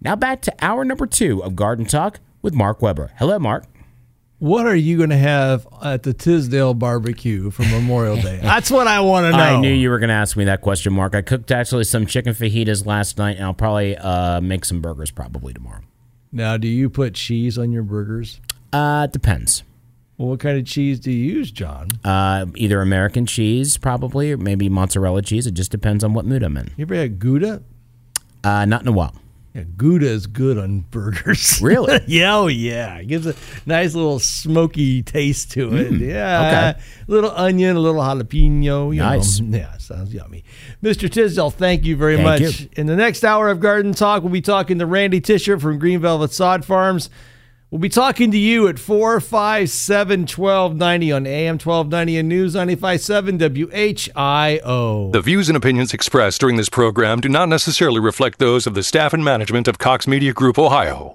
Now back to hour number two of Garden Talk with Mark Weber. Hello, Mark. What are you going to have at the Tisdale barbecue for Memorial Day? That's what I want to know. I knew you were going to ask me that question, Mark. I cooked actually some chicken fajitas last night, and I'll probably uh, make some burgers probably tomorrow. Now, do you put cheese on your burgers? Uh, it depends. Well, what kind of cheese do you use, John? Uh, either American cheese, probably, or maybe mozzarella cheese. It just depends on what mood I'm in. You ever had Gouda? Uh, not in a while. Yeah, Gouda is good on burgers. Really? yeah, oh yeah. It gives a nice little smoky taste to it. Mm, yeah. okay. A little onion, a little jalapeno. Nice. Know. Yeah, sounds yummy. Mr. Tisdale, thank you very Thank much. you. In the next hour of Garden Talk, we'll be talking to Randy Tisher from Green Velvet Sod Farms. We'll be talking to you at 457 1290 on AM 1290 and News 957 WHIO. The views and opinions expressed during this program do not necessarily reflect those of the staff and management of Cox Media Group Ohio.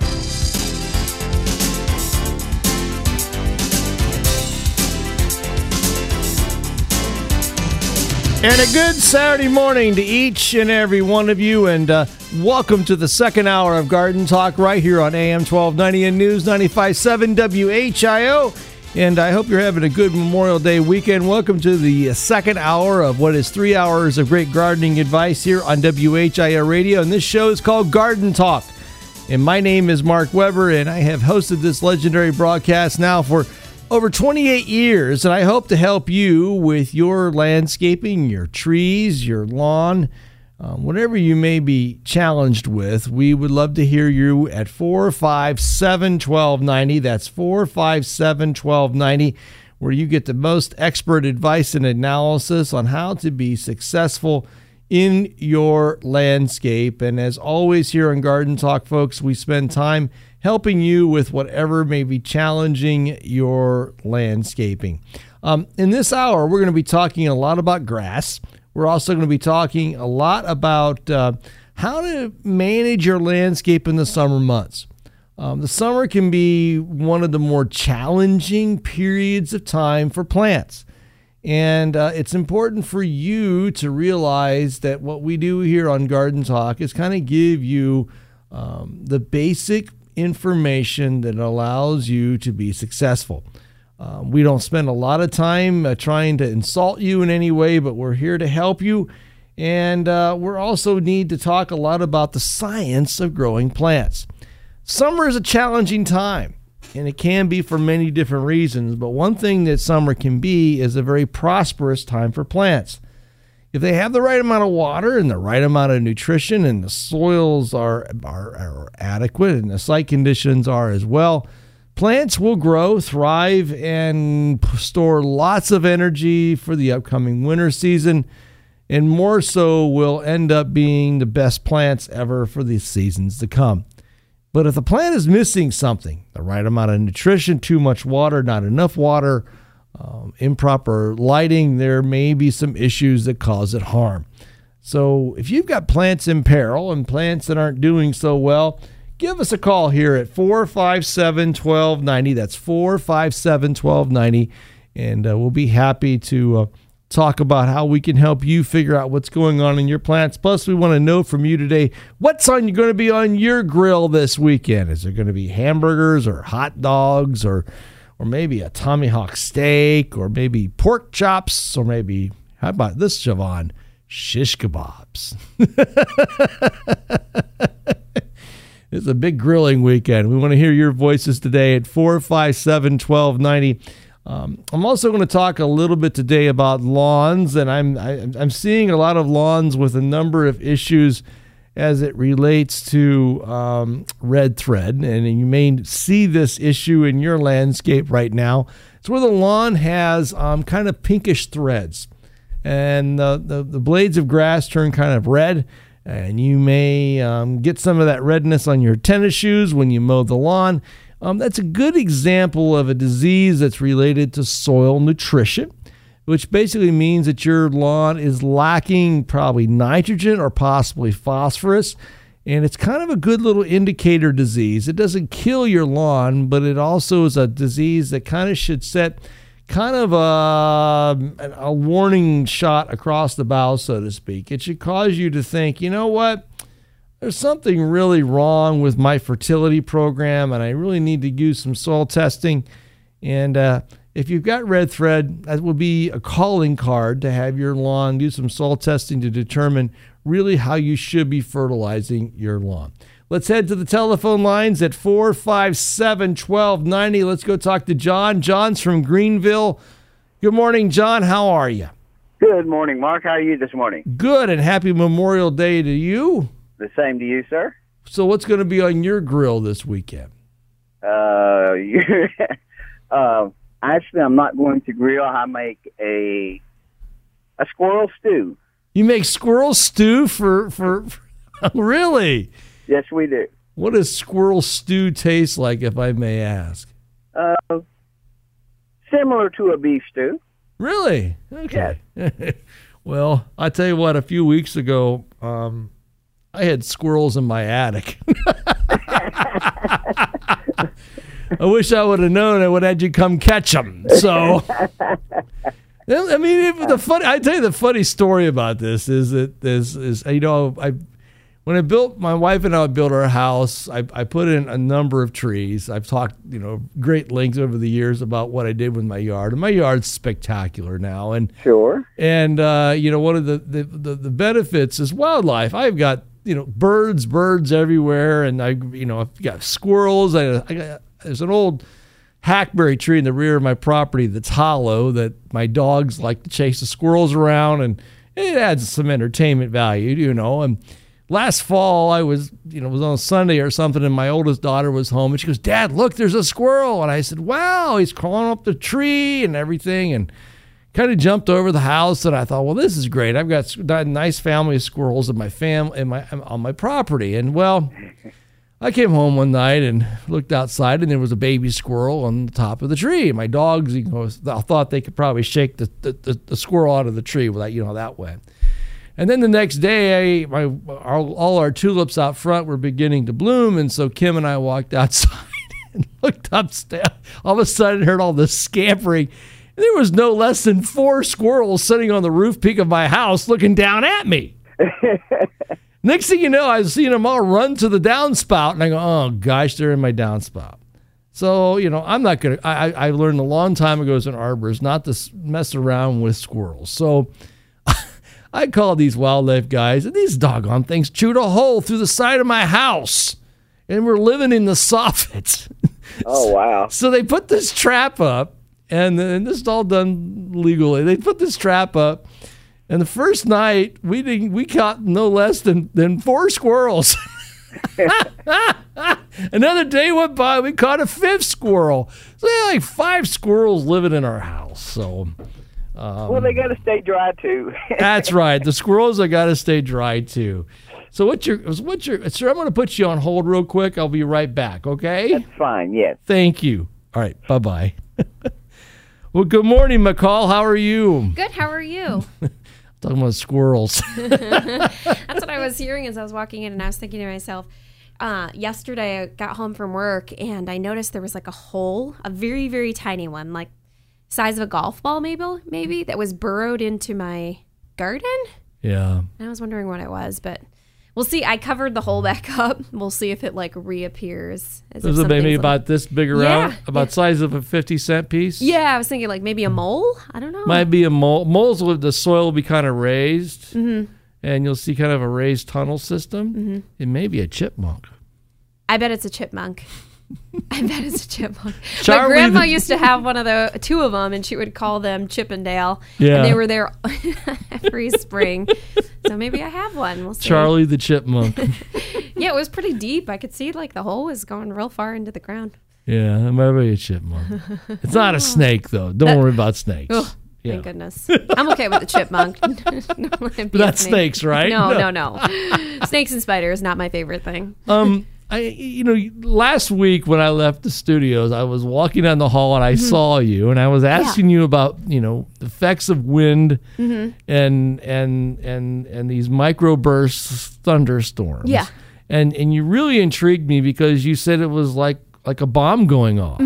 And a good Saturday morning to each and every one of you, and uh, welcome to the second hour of Garden Talk right here on AM 1290 and News 957 WHIO. And I hope you're having a good Memorial Day weekend. Welcome to the second hour of what is three hours of great gardening advice here on WHIO Radio. And this show is called Garden Talk. And my name is Mark Weber, and I have hosted this legendary broadcast now for over 28 years. And I hope to help you with your landscaping, your trees, your lawn, um, whatever you may be challenged with. We would love to hear you at 457 1290. That's 457 1290, where you get the most expert advice and analysis on how to be successful in your landscape. And as always, here on Garden Talk, folks, we spend time helping you with whatever may be challenging your landscaping. Um, in this hour, we're going to be talking a lot about grass. We're also going to be talking a lot about uh, how to manage your landscape in the summer months. Um, the summer can be one of the more challenging periods of time for plants. And uh, it's important for you to realize that what we do here on Garden Talk is kind of give you um, the basic information that allows you to be successful. Um, we don't spend a lot of time uh, trying to insult you in any way, but we're here to help you. And uh, we also need to talk a lot about the science of growing plants. Summer is a challenging time, and it can be for many different reasons. But one thing that summer can be is a very prosperous time for plants. If they have the right amount of water and the right amount of nutrition, and the soils are, are, are adequate and the site conditions are as well, plants will grow, thrive, and store lots of energy for the upcoming winter season. And more so, will end up being the best plants ever for the seasons to come. But if the plant is missing something, the right amount of nutrition, too much water, not enough water, um, improper lighting, there may be some issues that cause it harm. So if you've got plants in peril and plants that aren't doing so well, give us a call here at 457 1290. That's 457 1290. And uh, we'll be happy to uh, talk about how we can help you figure out what's going on in your plants. Plus, we want to know from you today what's on going to be on your grill this weekend. Is there going to be hamburgers or hot dogs or or maybe a tomahawk steak or maybe pork chops or maybe how about this, Javon? Shish kebabs. It's a big grilling weekend. We want to hear your voices today at 457 1290. Um, I'm also going to talk a little bit today about lawns, and I'm I, I'm seeing a lot of lawns with a number of issues as it relates to um, red thread, and you may see this issue in your landscape right now. It's where the lawn has um, kind of pinkish threads, and the, the the blades of grass turn kind of red and you may um, get some of that redness on your tennis shoes when you mow the lawn. Um, that's a good example of a disease that's related to soil nutrition. Which basically means that your lawn is lacking probably nitrogen or possibly phosphorus. And it's kind of a good little indicator disease. It doesn't kill your lawn, but it also is a disease that kind of should set kind of a, a warning shot across the bow, so to speak. It should cause you to think, you know what? There's something really wrong with my fertility program, and I really need to do some soil testing. And uh, if you've got red thread, that will be a calling card to have your lawn do some soil testing to determine really how you should be fertilizing your lawn. Let's head to the telephone lines at 457 1290. Let's go talk to John. John's from Greenville. Good morning, John. How are you? Good morning, Mark. How are you this morning? Good, and happy Memorial Day to you. The same to you, sir. So, what's going to be on your grill this weekend? Uh, you, uh, actually, I'm not going to grill. I make a a squirrel stew. You make squirrel stew for for, for really? Yes, we do. What does squirrel stew taste like, if I may ask? Uh, similar to a beef stew. Really? Okay. well, I tell you what. A few weeks ago, um, I had squirrels in my attic. I wish I would have known. I would have had you come catch them. So, I mean, if the funny. I tell you the funny story about this is that this is you know I when I built my wife and I built our house, I, I put in a number of trees. I've talked, you know, great lengths over the years about what I did with my yard, and my yard's spectacular now. And sure, and uh, you know, one of the, the, the the benefits is wildlife. I've got you know birds, birds everywhere, and I you know I've got squirrels. I, I got there's an old hackberry tree in the rear of my property that's hollow that my dogs like to chase the squirrels around, and it adds some entertainment value, you know, and last fall I was, you know, was on Sunday or something, and my oldest daughter was home, and she goes, "Dad, look, there's a squirrel," and I said, "Wow, he's crawling up the tree and everything," and kind of jumped over the house, and I thought, "Well, this is great. I've got a nice family of squirrels in my fam in my on my property," and well. I came home one night and looked outside, and there was a baby squirrel on the top of the tree. My dogs, you know, thought they could probably shake the, the, the squirrel out of the tree without, you know, that way. And then the next day, I, my, our, all our tulips out front were beginning to bloom. And so Kim and I walked outside and looked upstairs. All of a sudden, heard all this scampering. And there was no less than four squirrels sitting on the roof peak of my house looking down at me. Next thing you know, I was seeing them all run to the downspout. And I go, oh, gosh, they're in my downspout. So, you know, I'm not going to, I learned a long time ago as an arborist not to mess around with squirrels. So, I called these wildlife guys, and these doggone things chewed a hole through the side of my house, and we're living in the soffit. Oh wow! so they put this trap up, and, and this is all done legally. They put this trap up, and the first night we didn't we caught no less than than four squirrels. Another day went by, we caught a fifth squirrel. So we had like five squirrels living in our house. So um, well, they got to stay dry too. that's right. The squirrels have got to stay dry too. So what's your what's your sir? I'm going to put you on hold real quick. I'll be right back. Okay. That's fine. Yes. Thank you. All right. Bye bye. well, good morning, McCall. How are you? Good. How are you? Talking about squirrels. That's what I was hearing as I was walking in, and I was thinking to myself. Uh, yesterday, I got home from work and I noticed there was like a hole, a very, very tiny one, like size of a golf ball, maybe, maybe that was burrowed into my garden. Yeah. And I was wondering what it was, but we'll see. I covered the hole back up. We'll see if it like reappears. As Is it maybe about this big around? Yeah, about yeah. size of a fifty cent piece? Yeah, I was thinking like maybe a mole. I don't know. Might be a mole. Moles with the soil will be kind of raised, mm-hmm. and you'll see kind of a raised tunnel system. Mm-hmm. It may be a chipmunk. I bet it's a chipmunk. I bet it's a chipmunk. Charlie My grandma the- used to have one of the two of them, and she would call them Chippendale. Yeah, and they were there every spring. So maybe I have one. We'll see. Charlie the chipmunk. yeah, it was pretty deep. I could see like the hole was going real far into the ground. Yeah, it might be a chipmunk. It's not a snake though. Don't worry about snakes. Oh, yeah. Thank goodness. I'm okay with the chipmunk. not snake. snakes, right? No, no, no, no. Snakes and spiders not my favorite thing. Um I, you know, last week when I left the studios, I was walking down the hall and I Mm-hmm. saw you, and I was asking you about, you know, the effects of wind Mm-hmm. and and and and these microbursts, thunderstorms. Yeah. and and you really intrigued me because you said it was like like a bomb going off.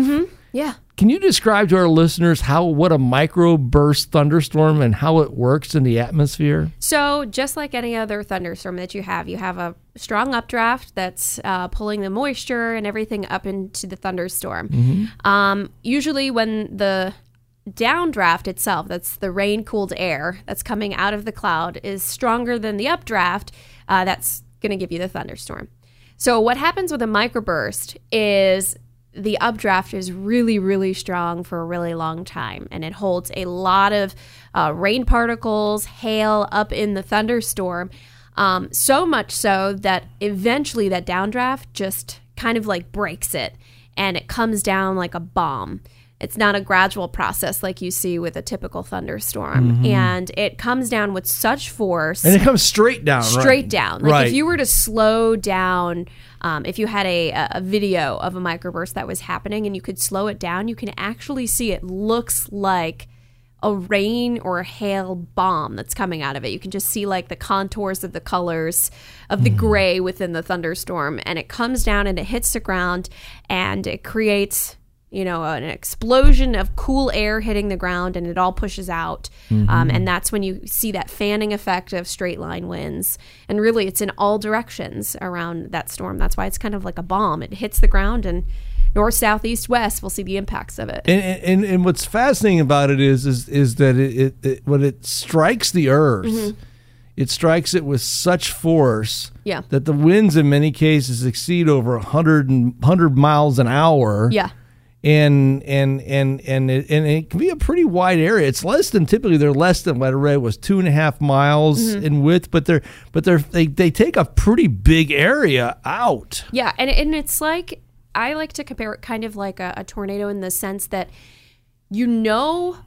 Yeah. Can you describe to our listeners how what a microburst thunderstorm and how it works in the atmosphere? So, just like any other thunderstorm that you have, you have a strong updraft that's uh, pulling the moisture and everything up into the thunderstorm. Um, usually, when the downdraft itself, that's the rain cooled air that's coming out of the cloud, is stronger than the updraft, uh, that's going to give you the thunderstorm. So, what happens with a microburst is the updraft is really, really strong for a really long time, and it holds a lot of uh, rain particles, hail up in the thunderstorm. Um, so much so that eventually that downdraft just kind of like breaks it and it comes down like a bomb. It's not a gradual process like you see with a typical thunderstorm. And it comes down with such force And it comes straight down, right? straight down. Like Right. if you were to slow down, um, if you had a, a video of a microburst that was happening and you could slow it down, you can actually see it looks like a rain or a hail bomb that's coming out of it. You can just see like the contours of the colors of the gray within the thunderstorm, and it comes down and it hits the ground and it creates you know, an explosion of cool air hitting the ground and it all pushes out. Um, and that's when you see that fanning effect of straight line winds. And really, it's in all directions around that storm. That's why it's kind of like a bomb. It hits the ground and north, south, east, west, we'll see the impacts of it. And, and and what's fascinating about it is is is that it, it, it when it strikes the earth, it strikes it with such force Mm-hmm. Yeah. that the winds in many cases exceed over 100 and 100 miles an hour. Yeah. And and and and it, and it can be a pretty wide area. It's less than typically they're less than what I read was two and a half miles Mm-hmm. in width, but they're but they're they, they take a pretty big area out. Yeah, and and it's like I like to compare it kind of like a, a tornado in the sense that you know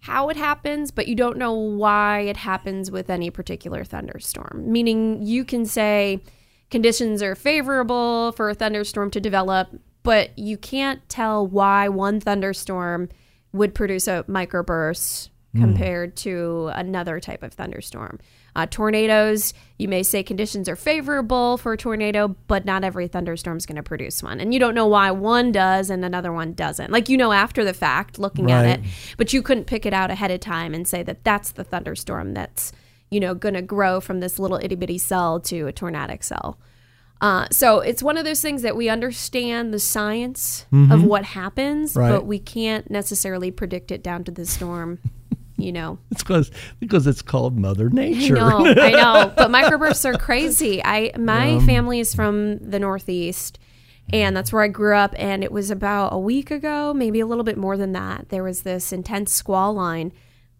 how it happens, but you don't know why it happens with any particular thunderstorm. Meaning you can say conditions are favorable for a thunderstorm to develop, but you can't tell why one thunderstorm would produce a microburst compared to another type of thunderstorm. Uh, tornadoes, you may say conditions are favorable for a tornado, but not every thunderstorm is going to produce one. And you don't know why one does and another one doesn't. Like you know after the fact, looking at it, but you couldn't pick it out ahead of time and say that that's the thunderstorm that's, you know, going to grow from this little itty bitty cell to a tornadic cell. Uh, so it's one of those things that we understand the science of what happens, Right. but we can't necessarily predict it down to the storm. You know, It's because because it's called Mother Nature. I know, I know. But microbursts are crazy. I my family is from the Northeast, and that's where I grew up. And it was about a week ago, maybe a little bit more than that. There was this intense squall line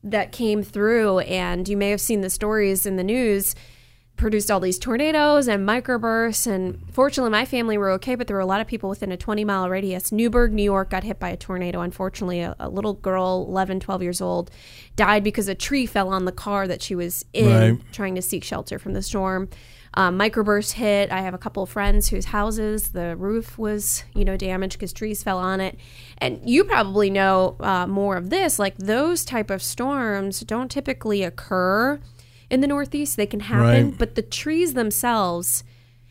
that came through, and you may have seen the stories in the news. Produced all these tornadoes and microbursts, and fortunately, my family were okay. But there were a lot of people within a 20 mile radius. Newburgh, New York, got hit by a tornado. Unfortunately, a, a little girl, 11, 12 years old, died because a tree fell on the car that she was in Right. trying to seek shelter from the storm. Um, microburst hit. I have a couple of friends whose houses the roof was, you know, damaged because trees fell on it. And you probably know uh, more of this. Like those type of storms don't typically occur in the Northeast. They can happen, Right. but the trees themselves,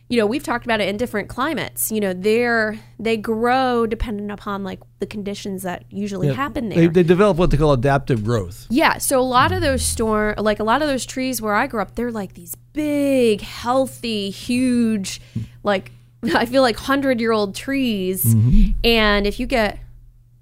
you know, we've talked about it in different climates. You know, they're they grow dependent upon like the conditions that usually happen there. They, they develop what they call adaptive growth. Yeah, so a lot of those storm, like a lot of those trees where I grew up, they're like these big, healthy, huge, like I feel like hundred year old trees. Mm-hmm. And if you get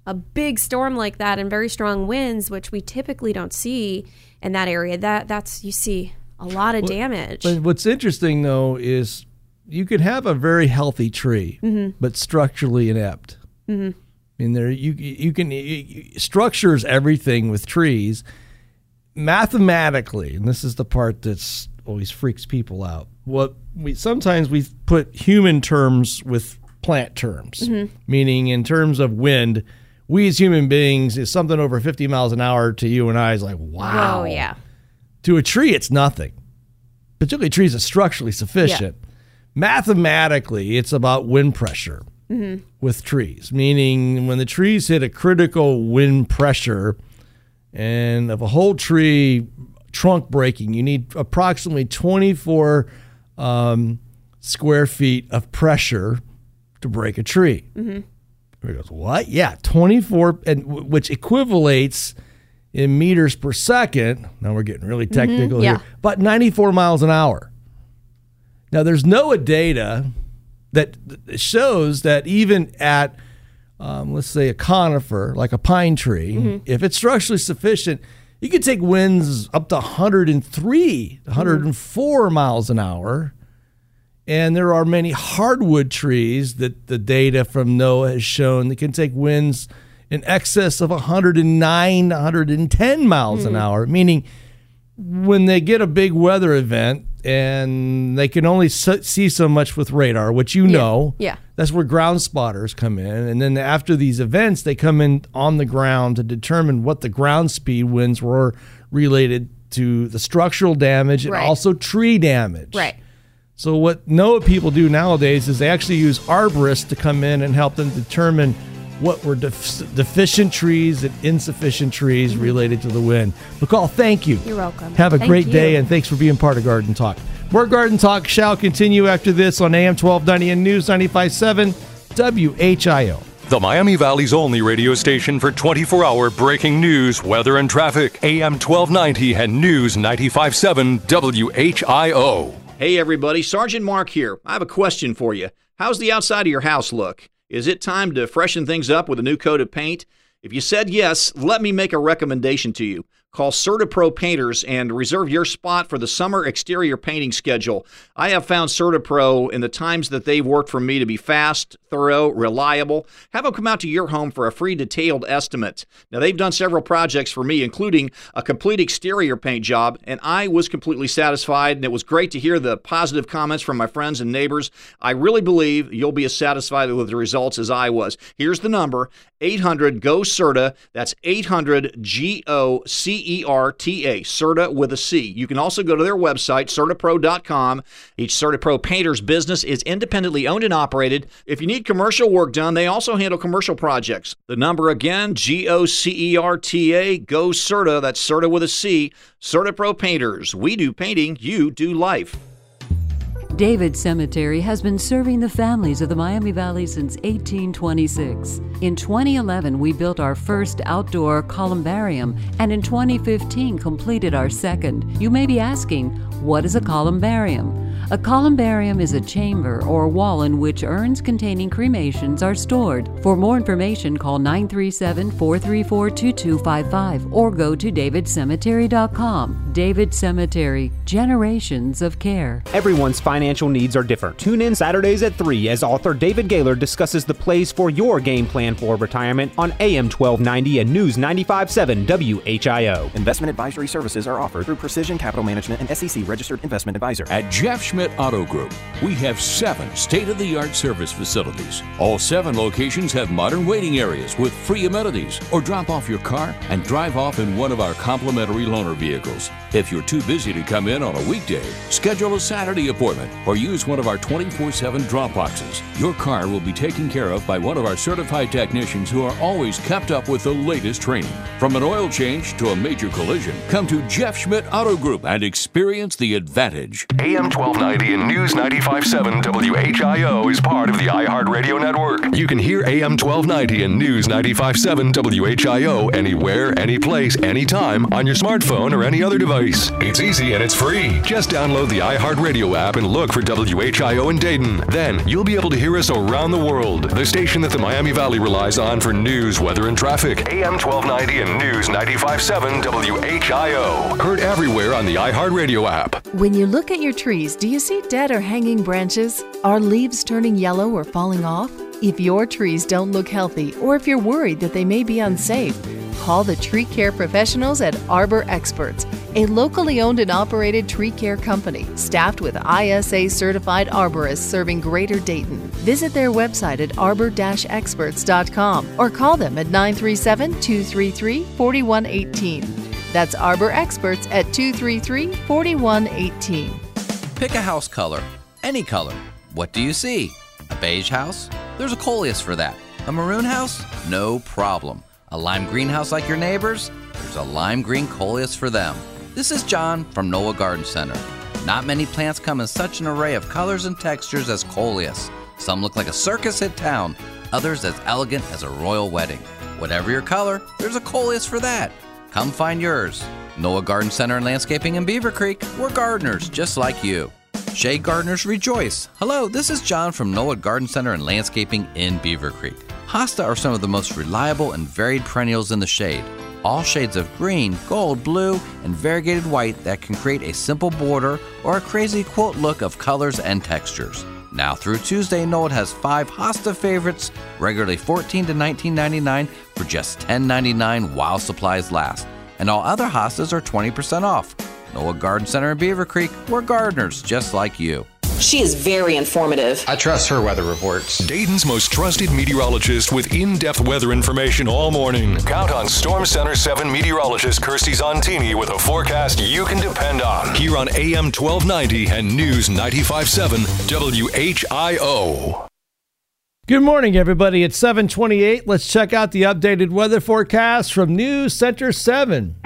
a big storm like that and very strong winds, which we typically don't see in that area, that that's you see a lot of damage. But what's interesting though is you could have a very healthy tree, Mm-hmm. but structurally inept. Mm-hmm. I mean, there you you can you, structures everything with trees. Mathematically, and this is the part that's always freaks people out. What we sometimes we put human terms with plant terms, Mm-hmm. meaning in terms of wind. We as human beings is something over 50 miles an hour to you and I is like wow. Oh yeah. To a tree, it's nothing. Particularly trees are structurally sufficient. Yeah. mathematically, it's about wind pressure with trees, meaning when the trees hit a critical wind pressure and of a whole tree trunk breaking, you need approximately 24 um, square feet of pressure to break a tree. He goes, what? Yeah, 24, and which equivalates in meters per second. Now we're getting really technical yeah. here, but 94 miles an hour. Now there's no data that shows that even at, um, let's say, a conifer like a pine tree, if it's structurally sufficient, you could take winds up to 103, 104 miles an hour. And there are many hardwood trees that the data from NOAA has shown that can take winds in excess of 109, 110 miles an hmm. hour, meaning when they get a big weather event and they can only see so much with radar, which you know, Yeah. that's where ground spotters come in. And then after these events, they come in on the ground to determine what the ground speed winds were related to the structural damage and also tree damage. Right. So what NOAA people do nowadays is they actually use arborists to come in and help them determine what were def- deficient trees and insufficient trees related to the wind. McCall, thank you. Mm-hmm. You're welcome. Have a Thank great day and thanks for being part of Garden Talk. More Garden Talk shall continue after this on AM 1290 and News 957 WHIO. The Miami Valley's only radio station for 24 hour breaking news, weather, and traffic. AM 1290 and News 957 WHIO. Hey everybody, Sergeant Mark here. I have a question for you. How's the outside of your house look? Is it time to freshen things up with a new coat of paint? If you said yes, let me make a recommendation to you. Call CertaPro Painters and reserve your spot for the summer exterior painting schedule. I have found CertaPro in the times that they've worked for me to be fast, thorough, reliable. Have them come out to your home for a free detailed estimate. Now, they've done several projects for me, including a complete exterior paint job, and I was completely satisfied. And it was great to hear the positive comments from my friends and neighbors. I really believe you'll be as satisfied with the results as I was. Here's the number 800 GO CERTA. That's 800 G O C E R T A, CERTA with a C. You can also go to their website, CertaPro.com. Each CertaPro painter's business is independently owned and operated. If you need commercial work done, they also handle commercial projects. The number again, G O C E R T A, GO CERTA. That's CERTA with a C. CertaPro Painters. We do painting, you do life. David Cemetery has been serving the families of the Miami Valley since 1826. In 2011, we built our first outdoor columbarium, and in 2015, completed our second. You may be asking, what is a columbarium? A columbarium is a chamber or wall in which urns containing cremations are stored. For more information, call 937 434 2255 or go to davidcemetery.com. David Cemetery, generations of care. Everyone's financial needs are different. Tune in Saturdays at 3 as author David Gaylor discusses the plays for your game plan for retirement on AM 1290 and News 957 WHIO. Investment advisory services are offered through Precision Capital Management and SEC registered investment advisor. At Jeff Schmidt Auto Group, we have seven state of the art service facilities. All seven locations have modern waiting areas with free amenities, or drop off your car and drive off in one of our complimentary loaner vehicles. If you're too busy to come in on a weekday, schedule a Saturday appointment or use one of our 24 7 drop boxes. Your car will be taken care of by one of our certified technicians who are always kept up with the latest training. From an oil change to a major collision, come to Jeff Schmidt Auto Group and experience the advantage. AM 1290 and News 957 WHIO is part of the iHeartRadio network. You can hear AM 1290 and News 957 WHIO anywhere, anyplace, anytime on your smartphone or any other device. It's easy and it's free. Just download the iHeartRadio app and look for WHIO in Dayton. Then you'll be able to hear us around the world. The station that the Miami Valley relies on for news, weather, and traffic. AM 1290 and News 957 WHIO. Heard everywhere on the iHeartRadio app. When you look at your trees, do you see dead or hanging branches? Are leaves turning yellow or falling off? If your trees don't look healthy, or if you're worried that they may be unsafe, call the tree care professionals at Arbor Experts, a locally owned and operated tree care company staffed with ISA certified arborists serving Greater Dayton. Visit their website at arbor experts.com or call them at 937 233 4118. That's Arbor Experts at 233 4118. Pick a house color, any color. What do you see? A beige house? There's a coleus for that. A maroon house? No problem. A lime greenhouse like your neighbors? There's a lime green coleus for them. This is John from Noah Garden Center. Not many plants come in such an array of colors and textures as coleus. Some look like a circus hit town, others as elegant as a royal wedding. Whatever your color, there's a coleus for that. Come find yours. Noah Garden Center and Landscaping in Beavercreek, we're gardeners just like you. Shade gardeners rejoice. Hello, this is John from Noah Garden Center and Landscaping in Beavercreek. Hosta are some of the most reliable and varied perennials in the shade. All shades of green, gold, blue, and variegated white that can create a simple border or a crazy quilt look of colors and textures. Now through Tuesday, Noah has five Hosta favorites, regularly 14 to $19.99 for just $10.99 while supplies last. And all other hostas are 20% off. Noah Garden Center in Beavercreek, we're gardeners just like you. She is very informative. I trust her weather reports. Dayton's most trusted meteorologist with in depth weather information all morning. Count on Storm Center 7 meteorologist Kirstie Zontini with a forecast you can depend on. Here on AM 1290 and News 957 WHIO. Good morning, everybody. It's 728. Let's check out the updated weather forecast from News Center 7.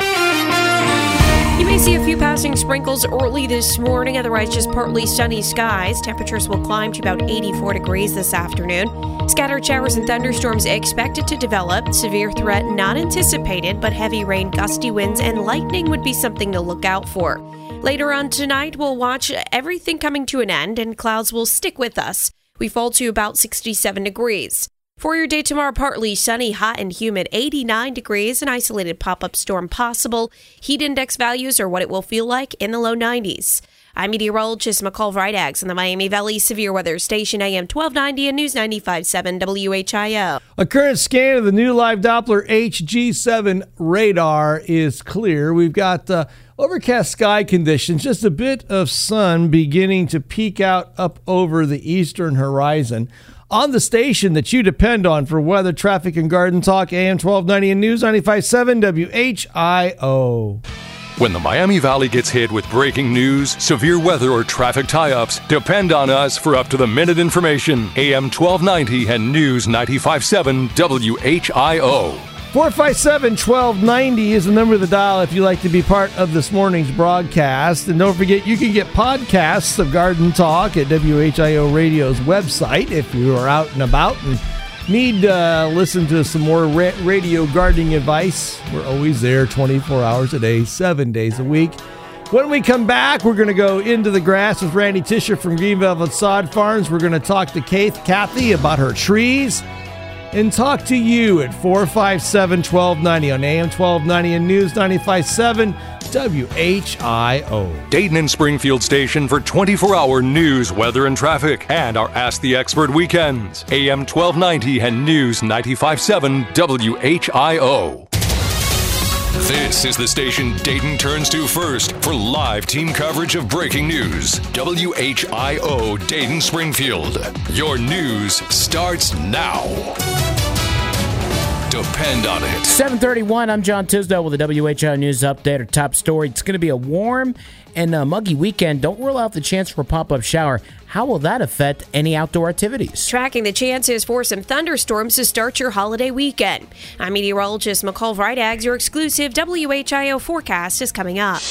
You may see a few passing sprinkles early this morning, otherwise, just partly sunny skies. Temperatures will climb to about 84 degrees this afternoon. Scattered showers and thunderstorms expected to develop. Severe threat not anticipated, but heavy rain, gusty winds, and lightning would be something to look out for. Later on tonight, we'll watch everything coming to an end, and clouds will stick with us. We fall to about 67 degrees. For your day tomorrow, partly sunny, hot, and humid, 89 degrees, an isolated pop up storm possible. Heat index values are what it will feel like in the low 90s. I'm meteorologist McCall Vrydaghs on the Miami Valley Severe Weather Station, AM 1290 and News 95.7 WHIO. A current scan of the new live Doppler HG7 radar is clear. We've got uh, overcast sky conditions, just a bit of sun beginning to peek out up over the eastern horizon. On the station that you depend on for weather, traffic, and garden talk, AM 1290 and News 95.7 WHIO. When the Miami Valley gets hit with breaking news, severe weather, or traffic tie ups, depend on us for up to the minute information. AM 1290 and News 957 WHIO. 457 1290 is the number of the dial if you'd like to be part of this morning's broadcast. And don't forget, you can get podcasts of Garden Talk at WHIO Radio's website if you are out and about and need to uh, listen to some more ra- radio gardening advice. We're always there 24 hours a day, seven days a week. When we come back, we're going to go into the grass with Randy Tisher from Green Velvet Sod Farms. We're going to talk to Kathy about her trees and talk to you at 457 1290 on AM 1290 and News 957 WHIO. Dayton and Springfield station for 24 hour news, weather, and traffic, and our Ask the Expert weekends. AM 1290 and News 957 WHIO. This is the station Dayton turns to first for live team coverage of breaking news. WHIO Dayton Springfield. Your news starts now. Depend on it. 731, I'm John Tisdale with the WHIO News Update. Our top story, it's going to be a warm and a muggy weekend. Don't rule out the chance for a pop-up shower. How will that affect any outdoor activities? Tracking the chances for some thunderstorms to start your holiday weekend. I'm meteorologist McCall Vrydaghs. Your exclusive WHIO forecast is coming up.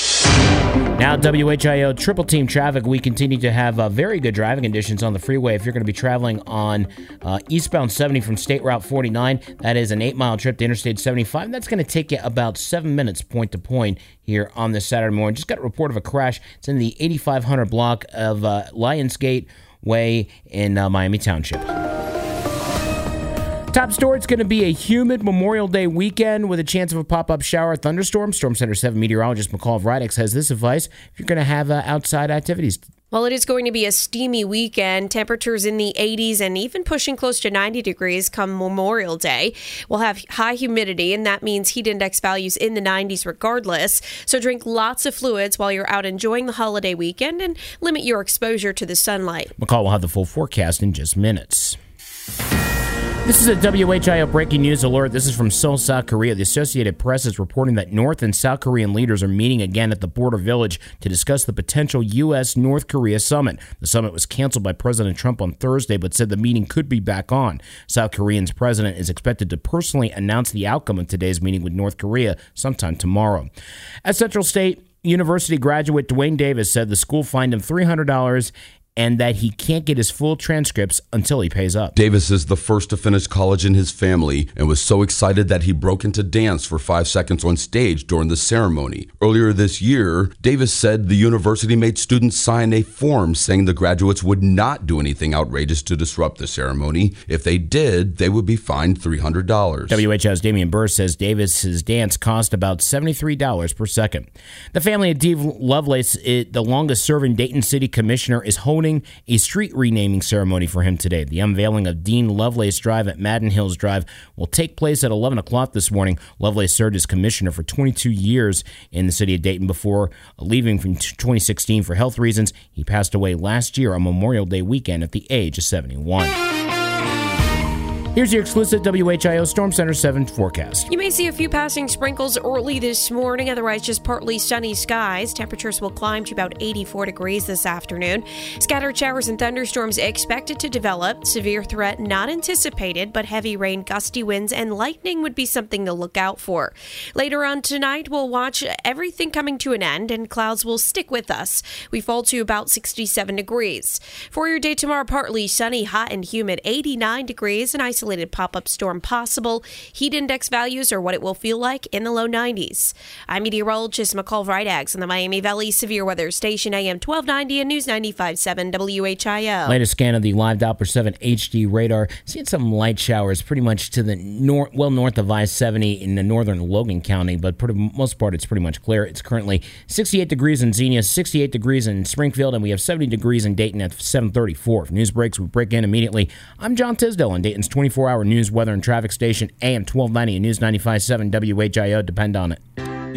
Now, WHIO triple team traffic. We continue to have uh, very good driving conditions on the freeway. If you're going to be traveling on uh, eastbound 70 from State Route 49, that is an eight mile trip to Interstate 75. That's going to take you about seven minutes point to point here on this Saturday morning. Just got a report of a crash. It's in the 8500 block of uh, Lionsgate Way in uh, Miami Township. Top story, it's going to be a humid Memorial Day weekend with a chance of a pop-up shower thunderstorm. Storm Center 7 meteorologist McCall Vrydaghs has this advice if you're going to have uh, outside activities. Well, it is going to be a steamy weekend. Temperatures in the 80s and even pushing close to 90 degrees come Memorial Day. We'll have high humidity, and that means heat index values in the 90s regardless. So drink lots of fluids while you're out enjoying the holiday weekend and limit your exposure to the sunlight. McCall will have the full forecast in just minutes. This is a WHIO breaking news alert. This is from Seoul, South Korea. The Associated Press is reporting that North and South Korean leaders are meeting again at the border village to discuss the potential U.S. North Korea summit. The summit was canceled by President Trump on Thursday, but said the meeting could be back on. South Korean's president is expected to personally announce the outcome of today's meeting with North Korea sometime tomorrow. At Central State, University graduate Dwayne Davis said the school fined him $300 and that he can't get his full transcripts until he pays up. Davis is the first to finish college in his family and was so excited that he broke into dance for five seconds on stage during the ceremony. Earlier this year, Davis said the university made students sign a form saying the graduates would not do anything outrageous to disrupt the ceremony. If they did, they would be fined $300. WHIO's Damian Burr says Davis's dance cost about $73 per second. The family of Dean Lovelace, the longest serving Dayton City Commissioner, is a street renaming ceremony for him today. The unveiling of Dean Lovelace Drive at Madden Hills Drive will take place at 11 o'clock this morning. Lovelace served as commissioner for 22 years in the city of Dayton before leaving from 2016 for health reasons. He passed away last year on Memorial Day weekend at the age of 71. Here's your exclusive WHIO Storm Center 7 forecast. You may see a few passing sprinkles early this morning, otherwise, just partly sunny skies. Temperatures will climb to about 84 degrees this afternoon. Scattered showers and thunderstorms expected to develop. Severe threat not anticipated, but heavy rain, gusty winds, and lightning would be something to look out for. Later on tonight, we'll watch everything coming to an end, and clouds will stick with us. We fall to about 67 degrees. For your day tomorrow, partly sunny, hot, and humid, 89 degrees, and isolated isolated pop up storm possible. Heat index values are what it will feel like in the low 90s. I'm meteorologist McCall Vrydaghs on the Miami Valley Severe Weather Station AM 1290 and News 95.7 WHIO. Latest scan of the live Doppler 7 HD radar. Seeing some light showers pretty much to the north, well north of I 70 in the northern Logan County, but for the most part, it's pretty much clear. It's currently 68 degrees in Xenia, 68 degrees in Springfield, and we have 70 degrees in Dayton at 734. If news breaks, we break in immediately. I'm John Tisdale on Dayton's 24 24 hour news, weather, and traffic station, AM 1290 and News 95.7 WHIO. Depend on it.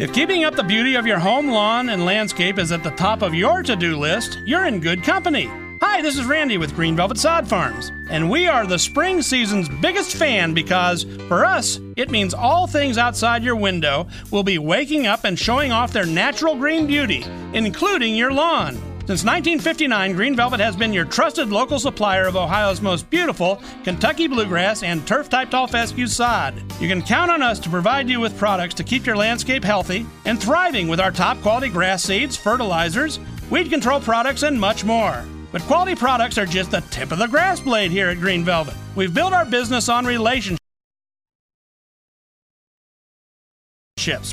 If keeping up the beauty of your home, lawn, and landscape is at the top of your to do list, you're in good company. Hi, this is Randy with Green Velvet Sod Farms, and we are the spring season's biggest fan because, for us, it means all things outside your window will be waking up and showing off their natural green beauty, including your lawn. Since 1959, Green Velvet has been your trusted local supplier of Ohio's most beautiful Kentucky bluegrass and turf type tall fescue sod. You can count on us to provide you with products to keep your landscape healthy and thriving with our top quality grass seeds, fertilizers, weed control products, and much more. But quality products are just the tip of the grass blade here at Green Velvet. We've built our business on relationships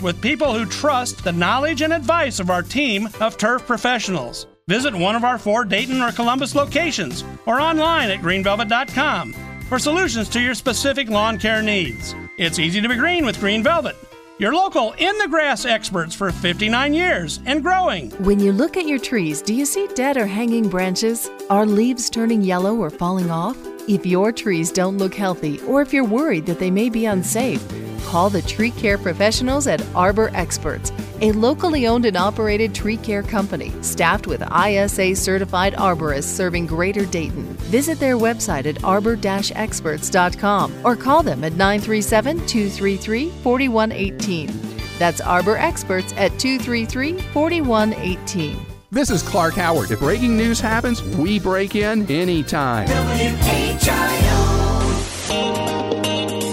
with people who trust the knowledge and advice of our team of turf professionals. Visit one of our four Dayton or Columbus locations or online at greenvelvet.com for solutions to your specific lawn care needs. It's easy to be green with Green Velvet. Your local in the grass experts for 59 years and growing. When you look at your trees, do you see dead or hanging branches? Are leaves turning yellow or falling off? If your trees don't look healthy or if you're worried that they may be unsafe, call the tree care professionals at Arbor Experts, a locally owned and operated tree care company staffed with ISA certified arborists serving Greater Dayton. Visit their website at arbor-experts.com or call them at 937 233 4118. That's Arbor Experts at 233 4118. This is Clark Howard. If breaking news happens, we break in anytime.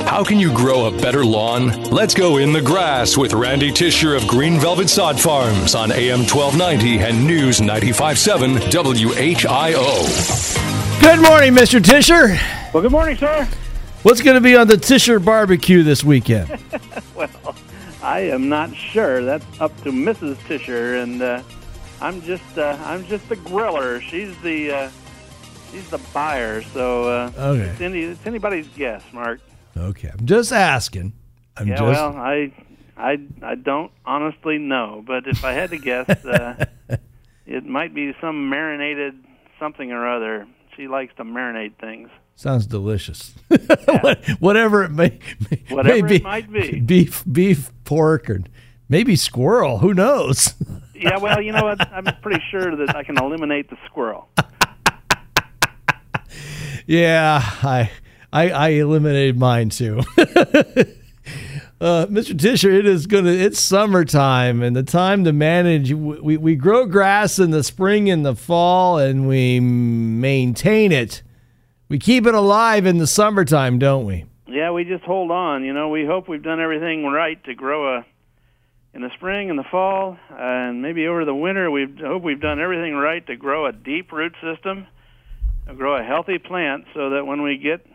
How can you grow a better lawn? Let's go in the grass with Randy Tisher of Green Velvet Sod Farms on AM 1290 and News 957 WHIO. Good morning, Mr. Tisher. Well, good morning, sir. What's going to be on the Tisher barbecue this weekend? well, I am not sure. That's up to Mrs. Tisher, and uh, I'm just uh, I'm just the griller. She's the uh, she's the buyer. So uh, Okay. it's, any, it's anybody's guess, Mark. Okay, I'm just asking. I'm yeah, just well, I I I don't honestly know, but if I had to guess, uh, it might be some marinated something or other. She likes to marinate things. sounds delicious. Whatever it may, may Whatever it might be. beef, beef, pork, or maybe squirrel. Who knows? Yeah, well, you know what? I'm pretty sure that I can eliminate the squirrel. yeah, I I, I eliminated mine too. Uh, Mr. Tisher, it is gonna. It's summertime, and the time to manage. We, we grow grass in the spring and the fall, and we maintain it. We keep it alive in the summertime, don't we? Yeah, we just hold on. You know, we hope we've done everything right to grow a in the spring and the fall, and maybe over the winter. We hope we've done everything right to grow a deep root system, grow a healthy plant, so that when we get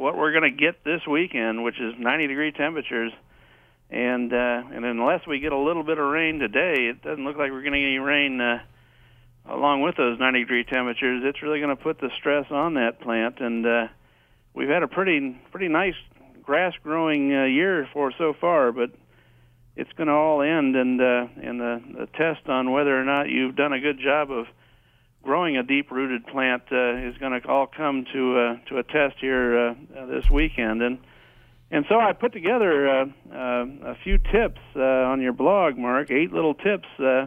what we're going to get this weekend, which is 90 degree temperatures, and uh, and unless we get a little bit of rain today, it doesn't look like we're going to get any rain uh, along with those 90 degree temperatures. It's really going to put the stress on that plant, and uh, we've had a pretty pretty nice grass growing uh, year for so far, but it's going to all end, and uh, and the, the test on whether or not you've done a good job of growing a deep-rooted plant uh, is going to all come to uh, to a test here uh, uh, this weekend, and and so I put together uh, uh, a few tips uh, on your blog, Mark. Eight little tips, uh,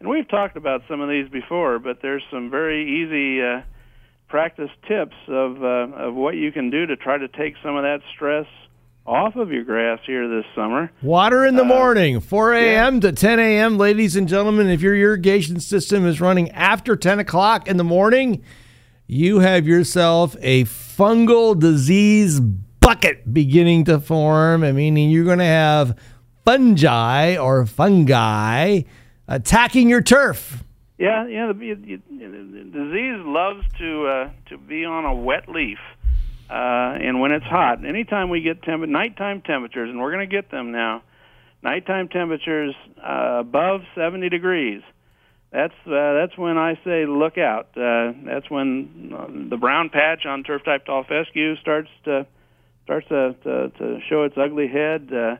and we've talked about some of these before, but there's some very easy uh, practice tips of uh, of what you can do to try to take some of that stress off of your grass here this summer. Water in the morning, 4 a.m. to 10 a.m. Ladies and gentlemen, if your irrigation system is running after 10 o'clock in the morning, you have yourself a fungal disease bucket beginning to form, meaning you're going to have fungi or fungi attacking your turf. Yeah, yeah. The, the, the disease loves to uh, to be on a wet leaf, uh, and when it's hot. Anytime we get temp- nighttime temperatures, and we're going to get them now, nighttime temperatures uh, above 70 degrees. That's uh, that's when I say look out. Uh, that's when uh, the brown patch on turf type tall fescue starts to starts to, to, to show its ugly head. Uh,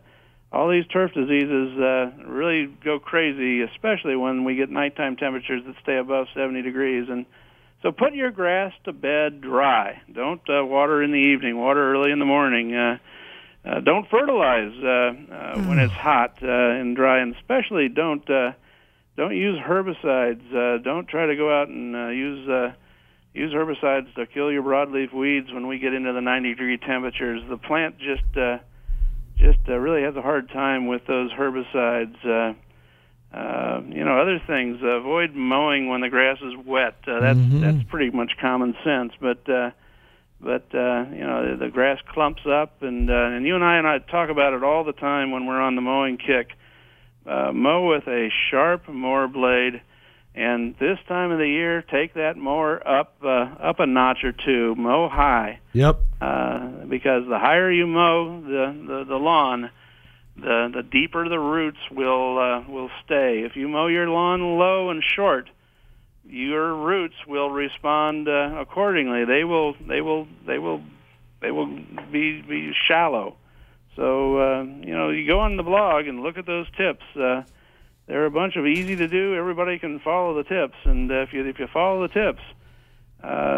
all these turf diseases uh, really go crazy, especially when we get nighttime temperatures that stay above 70 degrees. And so, put your grass to bed dry. Don't uh, water in the evening. Water early in the morning. Uh, uh, don't fertilize uh, uh, when it's hot uh, and dry, and especially don't uh, don't use herbicides. Uh, don't try to go out and uh, use uh, use herbicides to kill your broadleaf weeds when we get into the 90 degree temperatures. The plant just uh, just uh, really has a hard time with those herbicides. Uh, uh, you know, other things. Uh, avoid mowing when the grass is wet. Uh, that's Mm-hmm. that's pretty much common sense. But uh, but uh, you know, the, the grass clumps up, and uh, and you and I and I talk about it all the time when we're on the mowing kick. Uh, mow with a sharp mower blade, and this time of the year, take that mower up uh, up a notch or two. Mow high Yep. uh, because the higher you mow the, the, the lawn, the the deeper the roots will uh, will stay. If you mow your lawn low and short, your roots will respond uh, accordingly. They will they will they will they will be be shallow. So uh, you know you go on the blog and look at those tips. Uh, they're a bunch of easy to do. Everybody can follow the tips, and uh, if you if you follow the tips,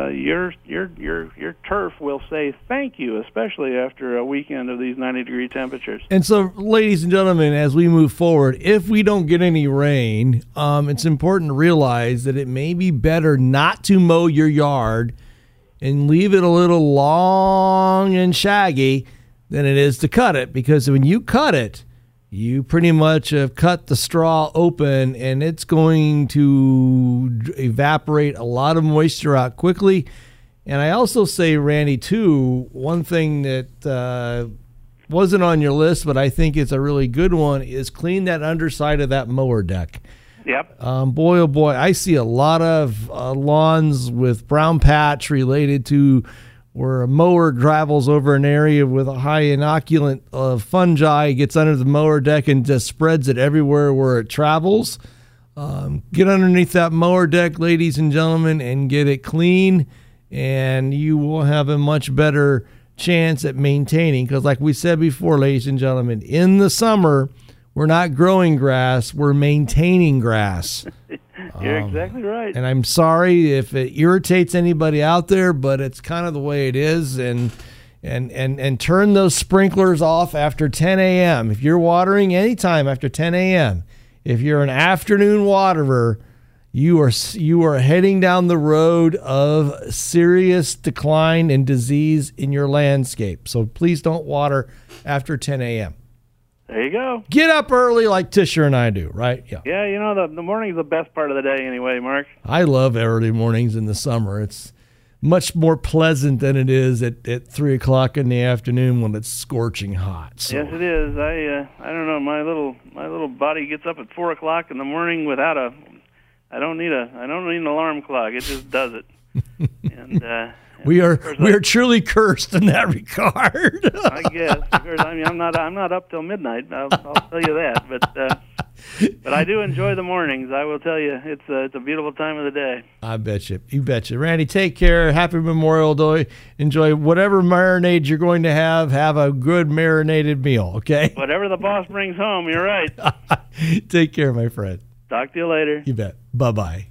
your your your your turf will say thank you, especially after a weekend of these 90 degree temperatures. And so, ladies and gentlemen, as we move forward, if we don't get any rain, um, it's important to realize that it may be better not to mow your yard and leave it a little long and shaggy than it is to cut it. Because when you cut it, you pretty much have cut the straw open and it's going to evaporate a lot of moisture out quickly. And I also say, Randy, too, one thing that uh, wasn't on your list, but I think it's a really good one, is clean that underside of that mower deck. Yep. Um, boy, oh boy, I see a lot of uh, lawns with brown patch related to where a mower travels over an area with a high inoculant of fungi, gets under the mower deck and just spreads it everywhere where it travels. Um, get underneath that mower deck, ladies and gentlemen, and get it clean, and you will have a much better chance at maintaining. Because, like we said before, ladies and gentlemen, in the summer, we're not growing grass, we're maintaining grass. You're Um, exactly right. And I'm sorry if it irritates anybody out there, but it's kind of the way it is. And and and and turn those sprinklers off after 10 a.m. If you're watering anytime after 10 a.m., if you're an afternoon waterer, you are you are heading down the road of serious decline and disease in your landscape. So please don't water after 10 a.m. There you go. Get up early like Tisher and I do, right? Yeah. Yeah, you know the the morning's the best part of the day anyway, Mark. I love early mornings in the summer. It's much more pleasant than it is at, at three o'clock in the afternoon when it's scorching hot. So. Yes, it is. I uh, I don't know. My little my little body gets up at four o'clock in the morning without a. I don't need a. I don't need an alarm clock. It just does it. and uh, we are we are truly cursed in that regard. I guess. I mean, I'm not I'm not up till midnight. I'll, I'll tell you that. But uh, but I do enjoy the mornings. I will tell you, it's a, it's a beautiful time of the day. I bet you. You bet you. Randy, take care. Happy Memorial Day. Enjoy whatever marinade you're going to have. Have a good marinated meal. Okay. Whatever the boss brings home. You're right. take care, my friend. Talk to you later. You bet. Bye bye.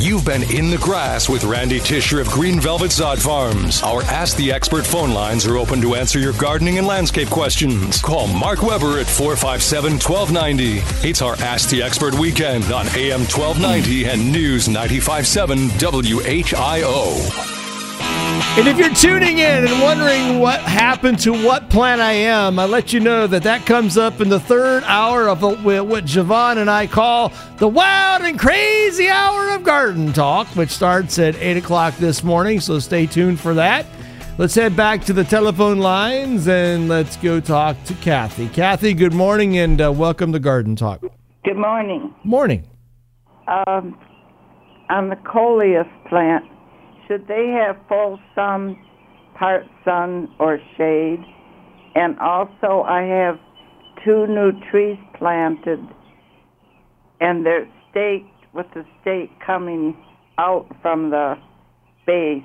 You've been in the grass with Randy Tisher of Green Velvet Sod Farms. Our Ask the Expert phone lines are open to answer your gardening and landscape questions. Call Mark Weber at 457 1290. It's our Ask the Expert weekend on AM 1290 and News 957 WHIO. And if you're tuning in and wondering what happened to what plant I am, I let you know that that comes up in the third hour of what Javon and I call the wild and crazy hour of garden talk, which starts at 8 o'clock this morning. So stay tuned for that. Let's head back to the telephone lines and let's go talk to Kathy. Kathy, good morning and uh, welcome to Garden Talk. Good morning. Morning. Um, on the coleus plant, should they have full sun, part sun, or shade? And also, I have two new trees planted, and they're staked with the stake coming out from the base,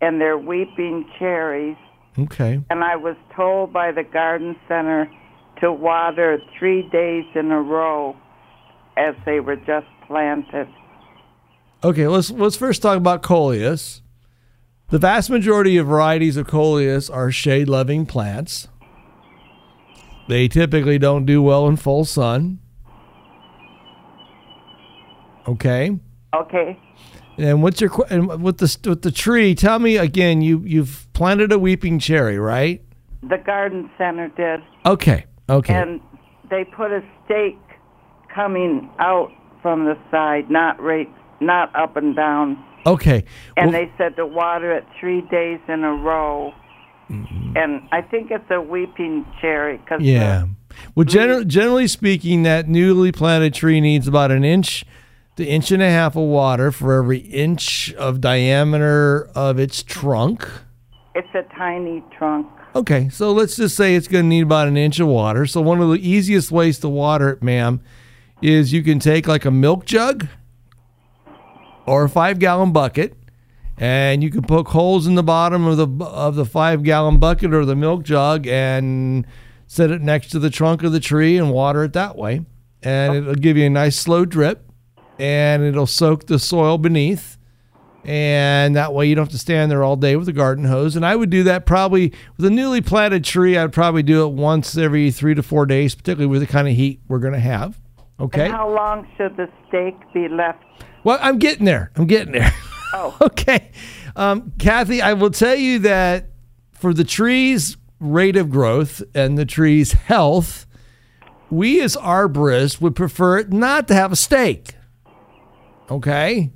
and they're weeping cherries. Okay. And I was told by the garden center to water three days in a row as they were just planted. Okay, let's let's first talk about coleus. The vast majority of varieties of coleus are shade-loving plants. They typically don't do well in full sun. Okay. Okay. And what's your and with the with the tree? Tell me again. You you've planted a weeping cherry, right? The garden center did. Okay. Okay. And they put a stake coming out from the side, not right, not up and down. Okay. And Well- they said to water it three days in a row. Mm-hmm. And I think it's a weeping cherry because Yeah. Well, mm. gener- generally speaking, that newly planted tree needs about an inch to inch and a half of water for every inch of diameter of its trunk. it's a tiny trunk. Okay, so let's just say it's going to need about an inch of water. So one of the easiest ways to water it, ma'am, is you can take like a milk jug or a five gallon bucket, and you can poke holes in the bottom of the of the five gallon bucket or the milk jug and set it next to the trunk of the tree and water it that way, and it'll give you a nice slow drip, and it'll soak the soil beneath and that way you don't have to stand there all day with a garden hose. And I would do that probably with a newly planted tree. I'd probably do it once every three to four days, particularly with the kind of heat we're going to have. Okay. And how long should the stake be left? Well, I'm getting there. I'm getting there. Oh. okay. Um, Kathy, I will tell you that for the tree's rate of growth and the tree's health, we as arborists would prefer it not to have a stake. Okay.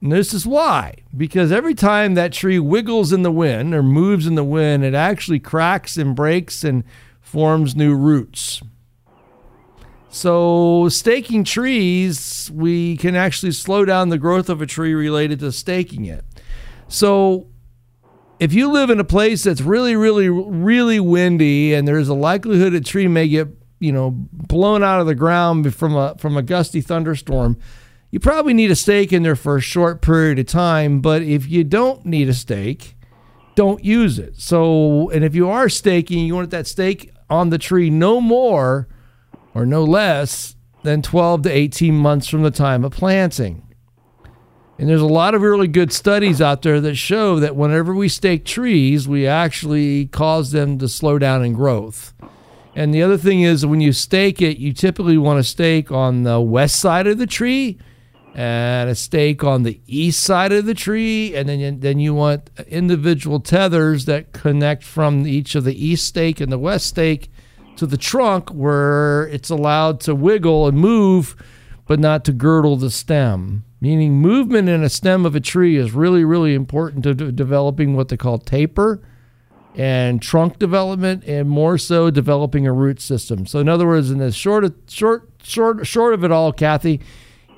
And this is why. Because every time that tree wiggles in the wind or moves in the wind, it actually cracks and breaks and forms new roots. So, staking trees, we can actually slow down the growth of a tree related to staking it. So, if you live in a place that's really, really, really windy and there's a likelihood a tree may get, you know, blown out of the ground from a from a gusty thunderstorm, you probably need a stake in there for a short period of time. But if you don't need a stake, don't use it. So, and if you are staking, you want that stake on the tree no more or no less than 12 to 18 months from the time of planting. And there's a lot of really good studies out there that show that whenever we stake trees, we actually cause them to slow down in growth. And the other thing is, when you stake it, you typically want to stake on the west side of the tree and a stake on the east side of the tree, and then then you want individual tethers that connect from each of the east stake and the west stake to the trunk, where it's allowed to wiggle and move, but not to girdle the stem. Meaning, movement in a stem of a tree is really, really important to de- developing what they call taper and trunk development, and more so developing a root system. So, in other words, in the short, of, short, short, short of it all, Kathy,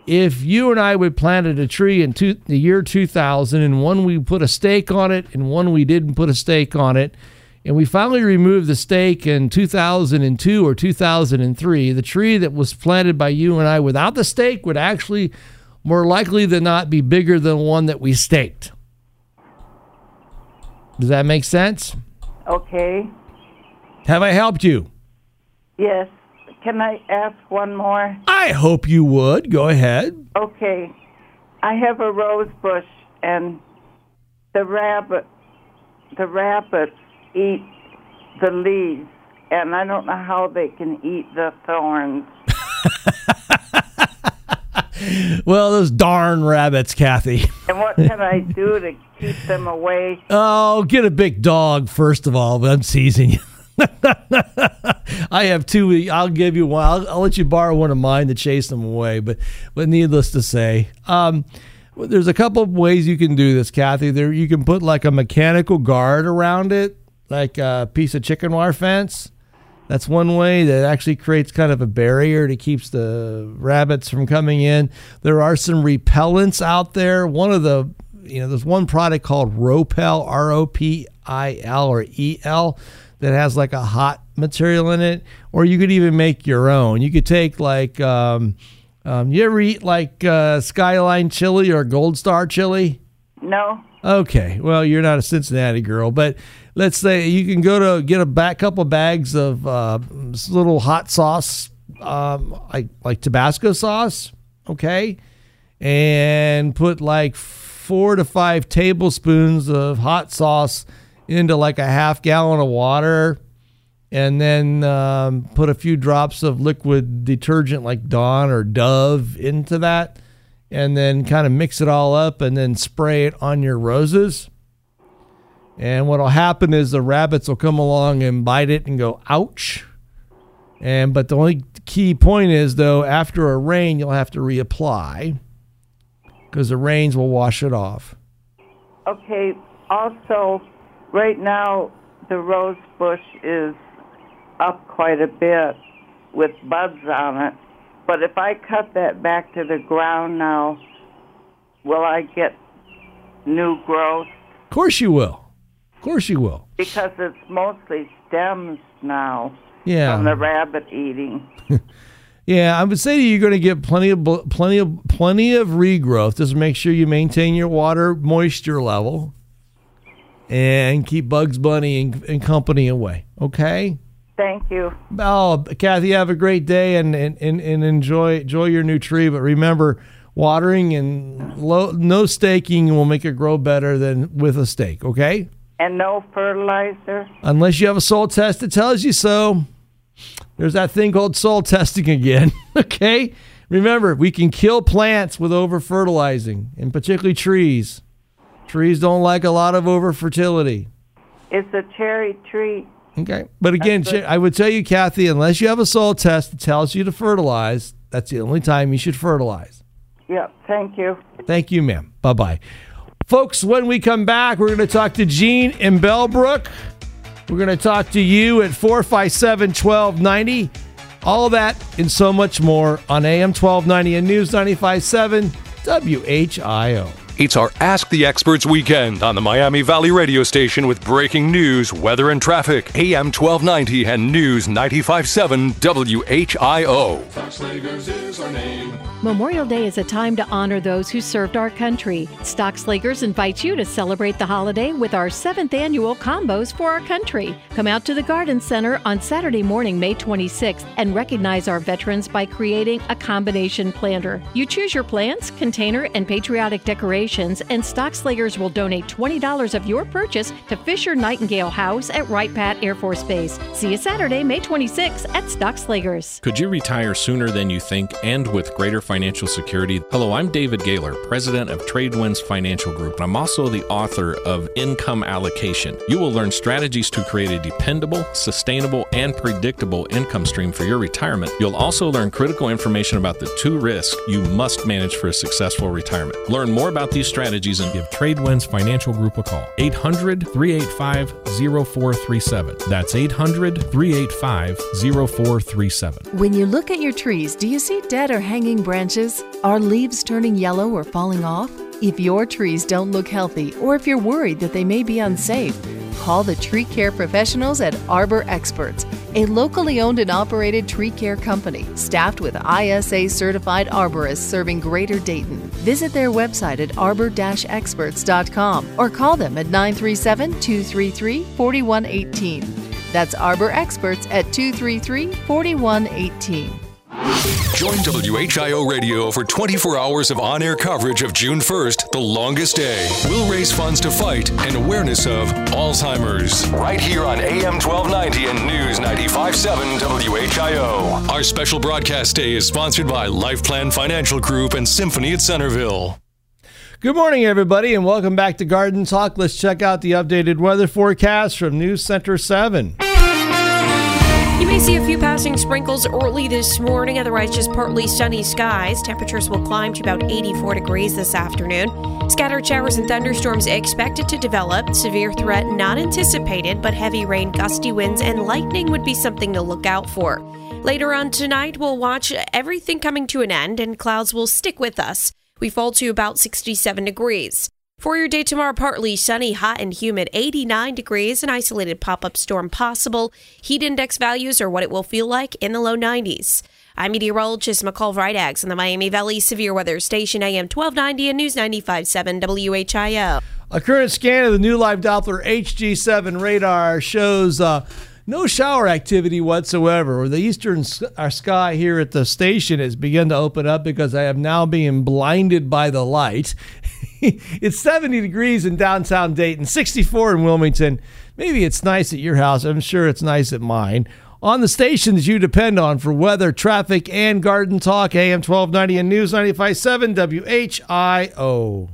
if you and I would planted a tree in two, the year 2000, and one we put a stake on it, and one we didn't put a stake on it, and we finally removed the stake in 2002 or 2003, the tree that was planted by you and I without the stake would actually, more likely than not, be bigger than one that we staked. Does that make sense? Okay. Have I helped you? Yes. Can I ask one more? I hope you would. Go ahead. Okay. I have a rose bush and the rabbit the rabbits eat the leaves and I don't know how they can eat the thorns. Well, those darn rabbits, Kathy. And what can I do to keep them away? Oh, get a big dog, first of all. But I'm teasing you. I have two. I'll give you one. I'll, I'll, let you borrow one of mine to chase them away. But, but needless to say, um, there's a couple of ways you can do this, Kathy. There, you can put like a mechanical guard around it, like a piece of chicken wire fence. That's one way that actually creates kind of a barrier to keeps the rabbits from coming in. There are some repellents out there. One of the, you know, there's one product called Ropel, R O P I L or E L that has like a hot material in it, or you could even make your own. You could take like, um, um, you ever eat like uh, Skyline chili or Gold Star chili? No. Okay, well, you're not a Cincinnati girl, but let's say you can go to get a back couple bags of uh, little hot sauce, um, like like Tabasco sauce, okay, and put like four to five tablespoons of hot sauce into like a half gallon of water. And then um, put a few drops of liquid detergent like Dawn or Dove into that, and then kind of mix it all up and then spray it on your roses. And what'll happen is the rabbits will come along and bite it and go, ouch. And but the only key point is though, after a rain, you'll have to reapply because the rains will wash it off. Okay. Also, right now the rose bush is up quite a bit with buds on it. But if I cut that back to the ground now, will I get new growth? Of course you will. Of course you will. Because it's mostly stems now Yeah. from the rabbit eating. Yeah, I would say you're going to get plenty of plenty of plenty of regrowth. Just make sure you maintain your water moisture level and keep Bugs Bunny and, and company away. Okay. Thank you. Oh, Kathy, have a great day and and, and, and enjoy enjoy your new tree. But remember, watering and low, no staking will make it grow better than with a stake. Okay. And no fertilizer? Unless you have a soil test that tells you so. There's that thing called soil testing again. okay. Remember, we can kill plants with over fertilizing, and particularly trees. Trees don't like a lot of over fertility. It's a cherry tree. Okay. But again, I would tell you, Kathy, unless you have a soil test that tells you to fertilize, that's the only time you should fertilize. Yep. Thank you. Thank you, ma'am. Bye bye. Folks, when we come back, we're going to talk to Gene in Bellbrook. We're going to talk to you at 457 1290. All that and so much more on AM 1290 and News 957 WHIO. It's our Ask the Experts weekend on the Miami Valley radio station with breaking news, weather, and traffic. AM 1290 and News 957 WHIO. Is our name. Memorial Day is a time to honor those who served our country. Stockslagers invites you to celebrate the holiday with our seventh annual Combos for Our Country. Come out to the Garden Center on Saturday morning, May 26th, and recognize our veterans by creating a combination planter. You choose your plants, container, and patriotic decoration locations, and Stockslagers will donate $20 of your purchase to Fisher Nightingale House at Wright Pat Air Force Base. See you Saturday, May 26 at Stockslagers. Could you retire sooner than you think and with greater financial security? Hello, I'm David Gaylor, president of Tradewinds Financial Group. and I'm also the author of Income Allocation. You will learn strategies to create a dependable, sustainable, and predictable income stream for your retirement. You'll also learn critical information about the two risks you must manage for a successful retirement. Learn more about these strategies and give Tradewinds Financial Group a call. 800 385 0437. That's 800 385 0437. When you look at your trees, do you see dead or hanging branches? Are leaves turning yellow or falling off? If your trees don't look healthy, or if you're worried that they may be unsafe, call the tree care professionals at Arbor Experts, a locally owned and operated tree care company staffed with ISA certified arborists serving Greater Dayton. Visit their website at arbor experts.com or call them at 937 233 4118. That's Arbor Experts at 233 4118. Join WHIO Radio for 24 hours of on air coverage of June 1st, the longest day. We'll raise funds to fight and awareness of Alzheimer's. Right here on AM 1290 and News 95.7 WHIO. Our special broadcast day is sponsored by Life Plan Financial Group and Symphony at Centerville. Good morning, everybody, and welcome back to Garden Talk. Let's check out the updated weather forecast from News Center 7. You may see a few passing sprinkles early this morning, otherwise, just partly sunny skies. Temperatures will climb to about 84 degrees this afternoon. Scattered showers and thunderstorms expected to develop. Severe threat not anticipated, but heavy rain, gusty winds, and lightning would be something to look out for. Later on tonight, we'll watch everything coming to an end, and clouds will stick with us. We fall to about 67 degrees. For your day tomorrow, partly sunny, hot, and humid, 89 degrees, an isolated pop up storm possible. Heat index values are what it will feel like in the low 90s. I'm meteorologist McCall Vrydaghs on the Miami Valley Severe Weather Station, AM 1290 and News 95.7 WHIO. A current scan of the new live Doppler HG7 radar shows uh, no shower activity whatsoever. The eastern sky here at the station has begun to open up because I am now being blinded by the light. it's 70 degrees in downtown Dayton, 64 in Wilmington. Maybe it's nice at your house. I'm sure it's nice at mine. On the stations you depend on for weather, traffic, and garden talk, AM 1290 and News 95.7 WHIO.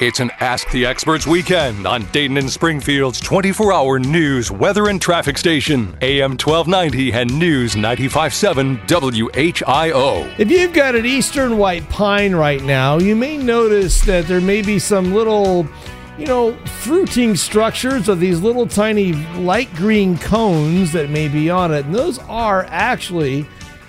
It's an Ask the Experts weekend on Dayton and Springfield's 24 hour news, weather, and traffic station, AM 1290 and News 95.7 WHIO. If you've got an eastern white pine right now, you may notice that there may be some little, you know, fruiting structures of these little tiny light green cones that may be on it. And those are actually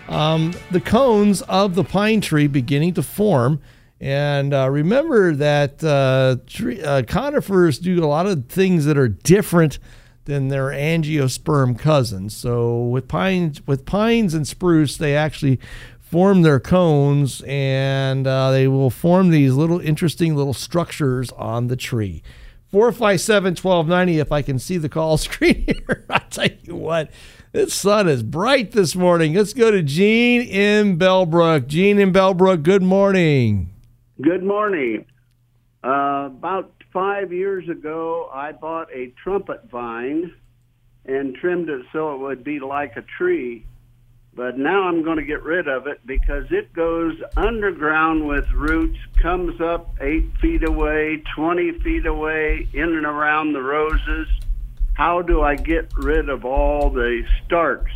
um, the cones of the pine tree beginning to form. And uh, remember that uh, tree, uh, conifers do a lot of things that are different than their angiosperm cousins. So with pines, with pines and spruce, they actually form their cones, and uh, they will form these little interesting little structures on the tree. 457 1290, if I can see the call screen here. I tell you what, this sun is bright this morning. Let's go to Gene in Bellbrook. Gene in Bellbrook, good morning. Good morning. Uh, about five years ago, I bought a trumpet vine and trimmed it so it would be like a tree. But now I'm going to get rid of it because it goes underground with roots, comes up eight feet away, 20 feet away, in and around the roses. How do I get rid of all the starts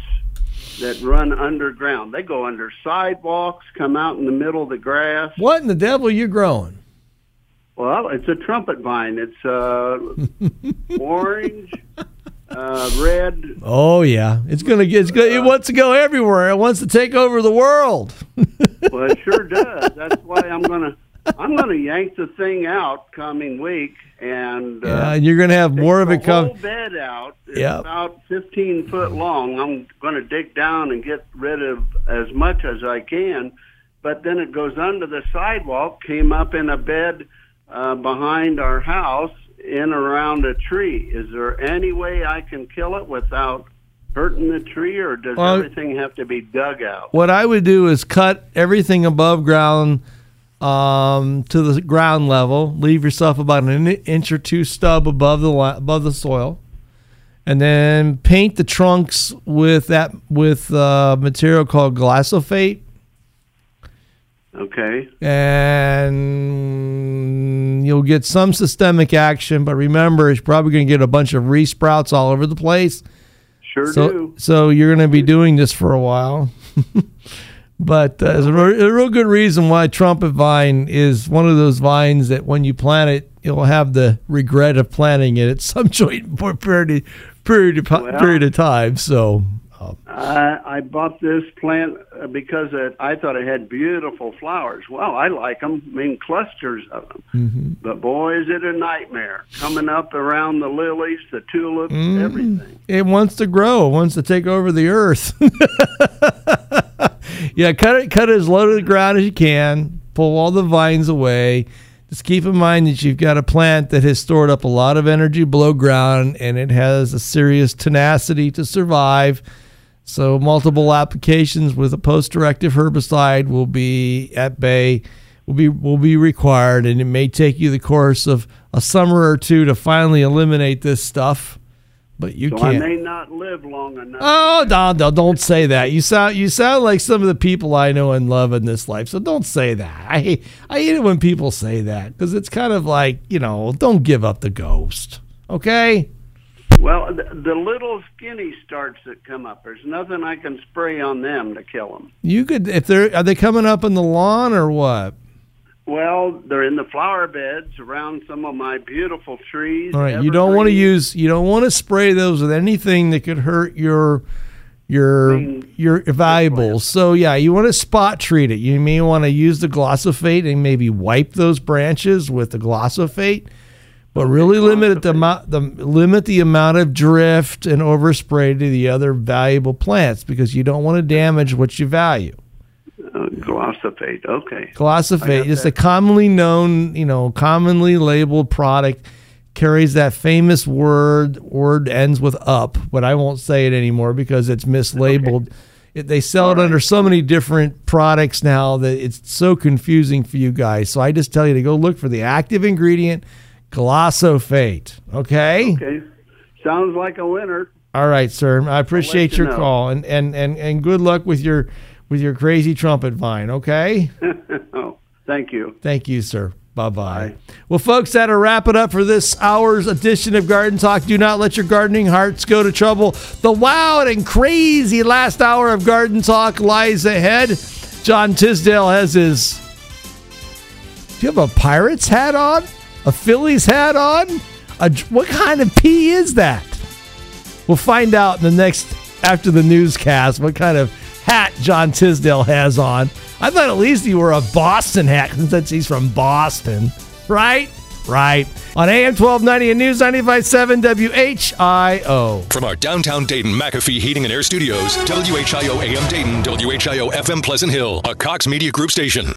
that run underground. They go under sidewalks, come out in the middle of the grass. What in the devil are you growing? Well, it's a trumpet vine. It's uh, orange, uh, red. Oh yeah, it's gonna get. It's good. It wants to go everywhere. It wants to take over the world. well, it sure does. That's why I'm gonna. I'm gonna yank the thing out coming week and uh, yeah, and you're going to have more of it come. whole bed out. Yeah, about 15 foot long. I'm going to dig down and get rid of as much as I can, but then it goes under the sidewalk. Came up in a bed uh, behind our house, in around a tree. Is there any way I can kill it without? Hurting the tree, or does well, everything have to be dug out? What I would do is cut everything above ground um, to the ground level. Leave yourself about an inch or two stub above the above the soil, and then paint the trunks with that with uh, material called glyphosate. Okay. And you'll get some systemic action, but remember, it's probably going to get a bunch of resprouts all over the place. Sure so, do. So you're going to be doing this for a while. but uh, there's a, re- a real good reason why trumpet vine is one of those vines that when you plant it, you'll have the regret of planting it at some joint period, period, of, Well- period of time. So I, I bought this plant uh, because it, I thought it had beautiful flowers. Well, I like them. I mean, clusters of them. Mm-hmm. But boy, is it a nightmare coming up around the lilies, the tulips, Mm. everything. it wants to grow, it wants to take over the earth. yeah, cut it, cut it as low to the ground as you can. Pull all the vines away. Just keep in mind that you've got a plant that has stored up a lot of energy below ground, and it has a serious tenacity to survive. So multiple applications with a post-directive herbicide will be at bay, will be will be required, and it may take you the course of a summer or two to finally eliminate this stuff. But you so can't. I may not live long enough. Oh, no, no, don't say that. You sound you sound like some of the people I know and love in this life. So don't say that. I hate I hate it when people say that because it's kind of like you know, don't give up the ghost. Okay. Well, the, the little skinny starts that come up, there's nothing I can spray on them to kill them. You could if they're are they coming up in the lawn or what? Well, they're in the flower beds around some of my beautiful trees. All right, you don't want to use you don't want to spray those with anything that could hurt your your your valuables. So yeah, you want to spot treat it. You may want to use the glyphosate and maybe wipe those branches with the glyphosate, but really limit the amount the limit the amount of drift and overspray to the other valuable plants because you don't want to damage what you value. Uh, glyphosate. Okay. Glyphosate is a commonly known, you know, commonly labeled product. Carries that famous word. Word ends with up, but I won't say it anymore because it's mislabeled. It, they sell it under so many different products now that it's so confusing for you guys. So I just tell you to go look for the active ingredient, glyphosate. Okay. Okay. Sounds like a winner. All right, sir. I appreciate you your know. call and, and and and good luck with your with your crazy trumpet vine. Okay. oh, thank you. Thank you, sir. Bye bye. Well, folks, that'll wrap it up for this hour's edition of Garden Talk. Do not let your gardening hearts go to trouble. The wild and crazy last hour of Garden Talk lies ahead. John Tisdale has his. Do you have a Pirates hat on? A Phillies hat on? A, what kind of pea is that? We'll find out in the next after the newscast what kind of hat John Tisdale has on. I thought at least he wore a Boston hat since he's from Boston, right? Right. On AM 1290 and News 95.7 WHIO. From our downtown Dayton McAfee Heating and Air Studios, WHIO AM Dayton, WHIO FM Pleasant Hill, a Cox Media Group station.